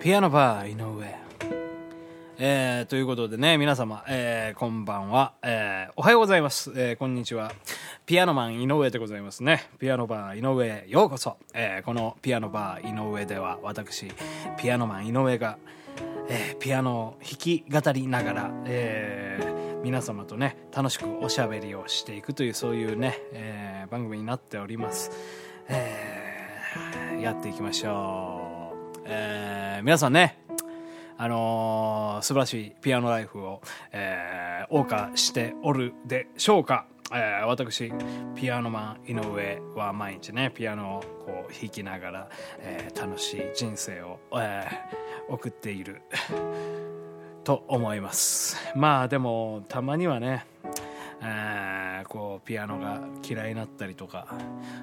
ピアノバー井上。えー、ということでね皆様、えー、こんばんは、えー、おはようございます、えー、こんにちは。ピアノマン井上でございますね。ピアノバー井上ようこそ、えー、このピアノバー井上では私ピアノマン井上が、えー、ピアノを弾き語りながら、えー、皆様とね楽しくおしゃべりをしていくというそういうね、えー、番組になっております、えー、やっていきましょう、えー、皆さんねあのー、素晴らしいピアノライフを、えー、謳歌しておるでしょうか、えー、私ピアノマン井上は毎日ねピアノをこう弾きながら、えー、楽しい人生を、えー、送っている と思います。まあでもたまにはねえ、こうピアノが嫌いになったりとか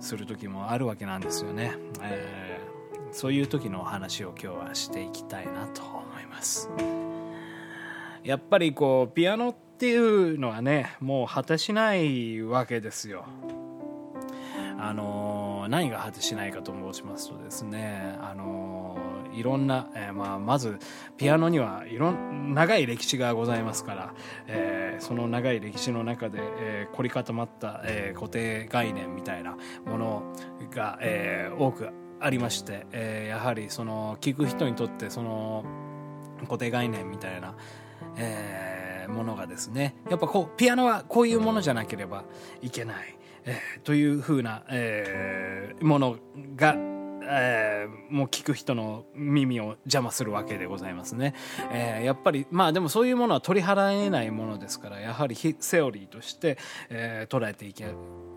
する時もあるわけなんですよね、えー、そういう時のお話を今日はしていきたいなと思います。やっぱりこうピアノっていうのはねもう果てしないわけですよ。あの何が果てしないかと申しますとですねあのいろんな、えー、まあ、まずピアノにはいろん長い歴史がございますから、えー、その長い歴史の中で、えー、凝り固まった、え固定概念みたいなものが、え多くありまして、えやはりその聞く人にとってその固定概念みたいな、えー、ものがですねやっぱこうピアノはこういうものじゃなければいけない、えー、というふうな、えー、ものがえー、もう聞く人の耳を邪魔するわけでございますね、えー、やっぱりまあでもそういうものは取り払えないものですからやはりセオリーとして、えー、捉えていけ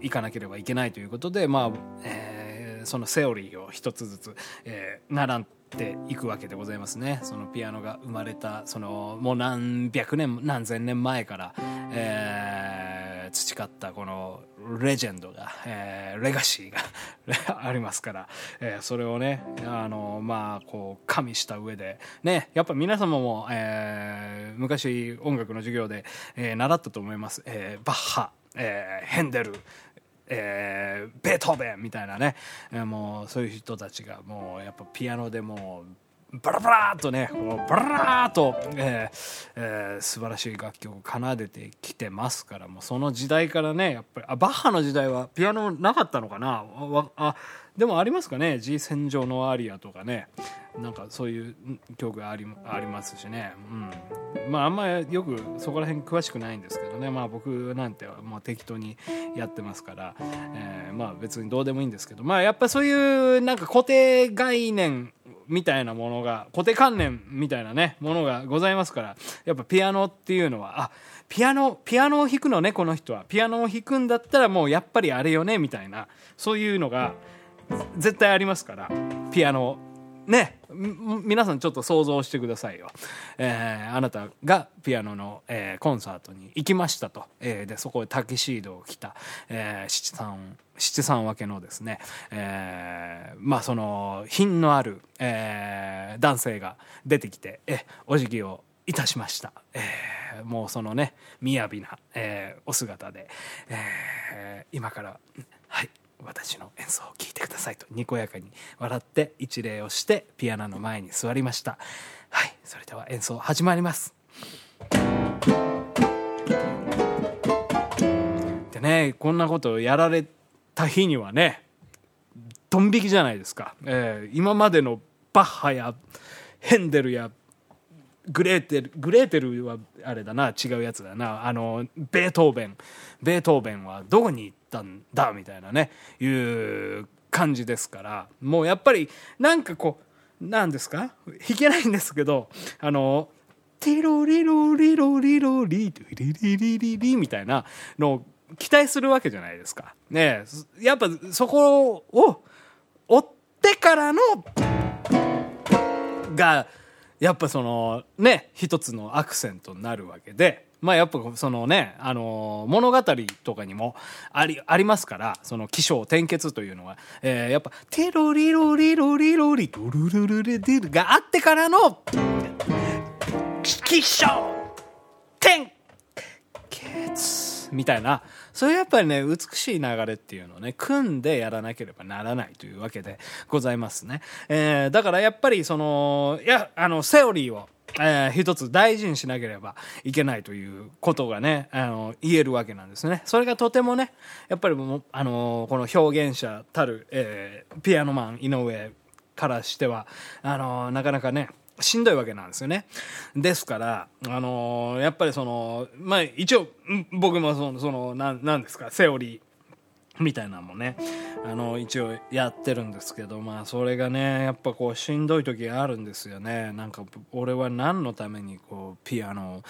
いかなければいけないということでまあ、えー、そのセオリーを一つずつ、えー、並んっていくわけでございますね。そのピアノが生まれたそのもう何百年何千年前から、えー、培ったこのレジェンドが、えー、レガシーが ありますから、えー、それをねあのまあこう加味した上でねやっぱ皆様も、えー、昔音楽の授業で、えー、習ったと思います、えー、バッハ、えー、ヘンデルえー、ベートーベンみたいなね、えー、もうそういう人たちがもうやっぱピアノでもうバラバラーとねバラバラーと、えーえー、素晴らしい楽曲を奏でてきてますからもうその時代からねやっぱりあバッハの時代はピアノなかったのかな？ああでもありますかね「G 戦場のアリア」とかね。なんかそういう曲がありありますしね、うん、まああんまりよくそこら辺詳しくないんですけどね。まあ僕なんてはもう適当にやってますから、えー、まあ別にどうでもいいんですけど。まあやっぱそういうなんか固定概念みたいなものが固定観念みたいなねものがございますから。やっぱピアノっていうのはあピアノピアノを弾くのねこの人は。ピアノを弾くんだったらもうやっぱりあれよねみたいな。そういうのが絶対ありますからピアノね。皆さんちょっと想像してくださいよ、えー、あなたがピアノの、えー、コンサートに行きましたと、えー、でそこでタキシードを着た、え、七三七三分けのですね、え、まあその品のある、え、男性が出てきてえお辞儀をいたしました、え、もうそのね雅な、えー、お姿で、え、今から私の演奏を聴いてくださいとにこやかに笑って一礼をしてピアノの前に座りました。はいそれでは演奏始まります。でねこんなことをやられた日にはねドン引きじゃないですか、えー、今までのバッハやヘンデルやグレーテルグレーテルはあれだな違うやつだな。あのベートーベン。ベートーベンはどこに行ったんだみたいなね。いう感じですから。もうやっぱりなんかこうなんですか？弾けないんですけどあのテロリロリロリロリリリリリリみたいなのを期待するわけじゃないですか。ねやっぱそこを追ってからのがやっぱそのね一つのアクセントになるわけでまあやっぱそのねあの物語とかにもありありますからその起承転結というのは、えー、やっぱ「テロリロリロリロリドルルルルディル」があってからの「起承転結」みたいな、そういうやっぱりね、美しい流れっていうのをね、組んでやらなければならないというわけでございますね。えー、だからやっぱりその、いや、あの、セオリーを、えー、一つ大事にしなければいけないということがね、あの、言えるわけなんですね。それがとてもね、やっぱりもう、あの、この表現者たる、えー、ピアノマン井上からしては、あの、なかなかね、しんどいわけなんですよね。ですから、あのやっぱりその、まあ一応、僕もその、その、なん、なんですか、セオリー、みたいなのもね、あの、一応やってるんですけど、まあ、それがね、やっぱこう、しんどい時があるんですよね。なんか、俺は何のためにこう、ピアノを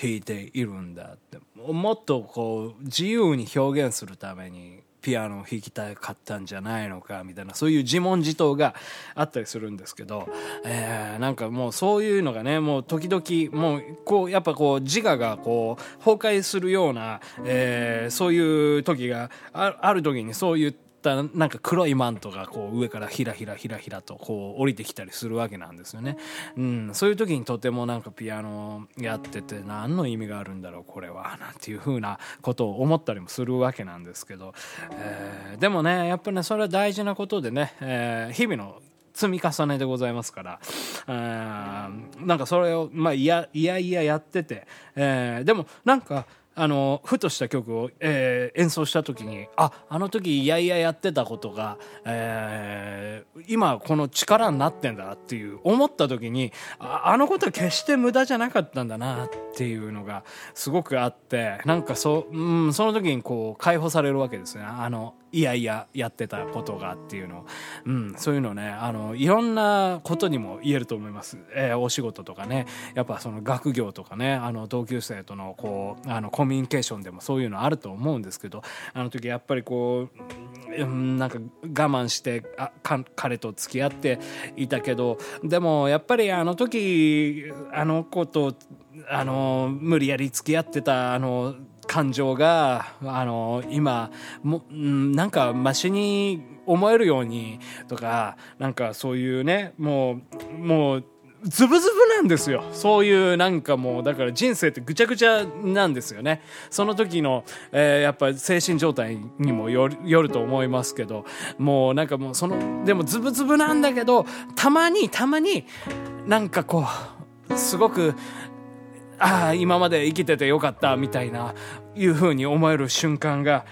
弾いているんだって。もっとこう、自由に表現するために、ピアノを弾きたかったんじゃないのかみたいなそういう自問自答があったりするんですけど、えー、なんかもうそういうのがねもう時々もうこうやっぱこう自我がこう崩壊するような、えー、そういう時がある時にそういうったなんか黒いマントがこう上からひらひらひらひらとこう降りてきたりするわけなんですよね。うん、そういう時にとてもなんかピアノやってて何の意味があるんだろうこれはなんていう風なことを思ったりもするわけなんですけど、えー、でもねやっぱねそれは大事なことでね、えー、日々の積み重ねでございますから、えー、なんかそれを、まあ、いやいやいややってて、えー、でもなんかあのふとした曲を、えー、演奏した時にああの時いやいややってたことが、えー、今この力になってんだなっていう思った時にああのことは決して無駄じゃなかったんだなってていうのがすごくあってなんかそ,、うん、その時にこう解放されるわけですね。あのいやいややってたことがっていうの。うん、そういうのねあのいろんなことにも言えると思います、えー、お仕事とかね。やっぱその学業とかねあの同級生とのこうあのコミュニケーションでもそういうのあると思うんですけどあの時やっぱりこう、うん、なんか我慢してあ彼と付き合っていたけどでもやっぱりあの時あの子とあの無理やり付き合ってたあの感情があの今もなんかマシに思えるようにとかなんかそういうねもうもうズブズブなんですよ。そういうなんかもう、だから人生ってぐちゃぐちゃなんですよね。その時の、えー、やっぱ精神状態にもよるよると思いますけど、もうなんかもうその、でもズブズブなんだけど、たまにたまになんかこう、すごくああ今まで生きててよかったみたいないうふうに思える瞬間が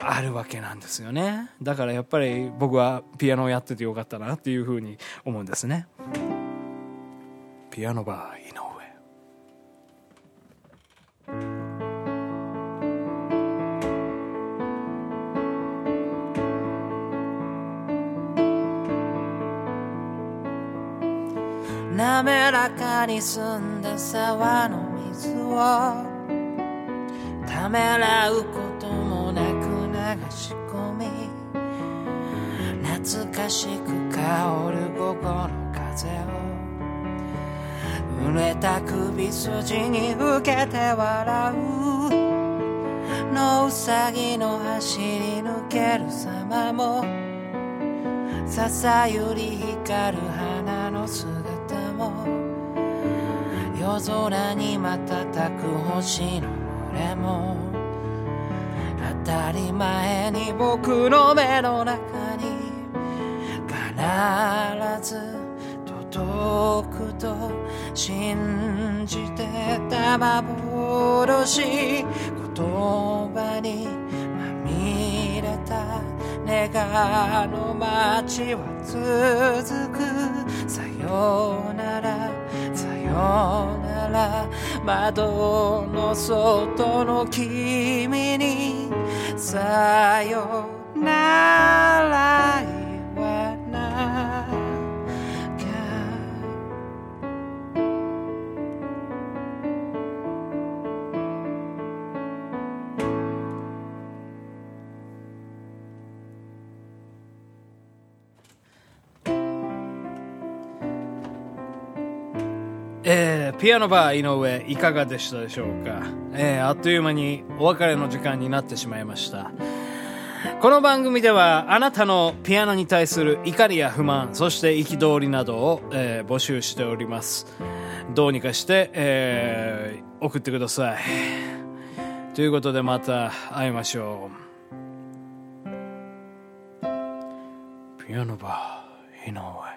あるわけなんですよね。だからやっぱり僕はピアノをやっててよかったなっていうふうに思うんですね。ピアノバー井上。滑らかに澄んだ沢の水をためらうこともなく流し込み懐かしく香る午後の風を濡れた首筋に受けて笑うのうさぎの走り抜ける様もささゆり光る花の姿も夜空に瞬く星の群れも。当たり前に僕の目の中に。必ず届くと信じてた幻。言葉にまみれた願の街は続く。さようなら。よなら。窓の外の君にさよなら。えー、ピアノバー井上いかがでしたでしょうか、えー、あっという間にお別れの時間になってしまいました。この番組ではあなたのピアノに対する怒りや不満そして憤りなどを、えー、募集しております。どうにかして、えー、送ってください。ということでまた会いましょう。ピアノバー井上。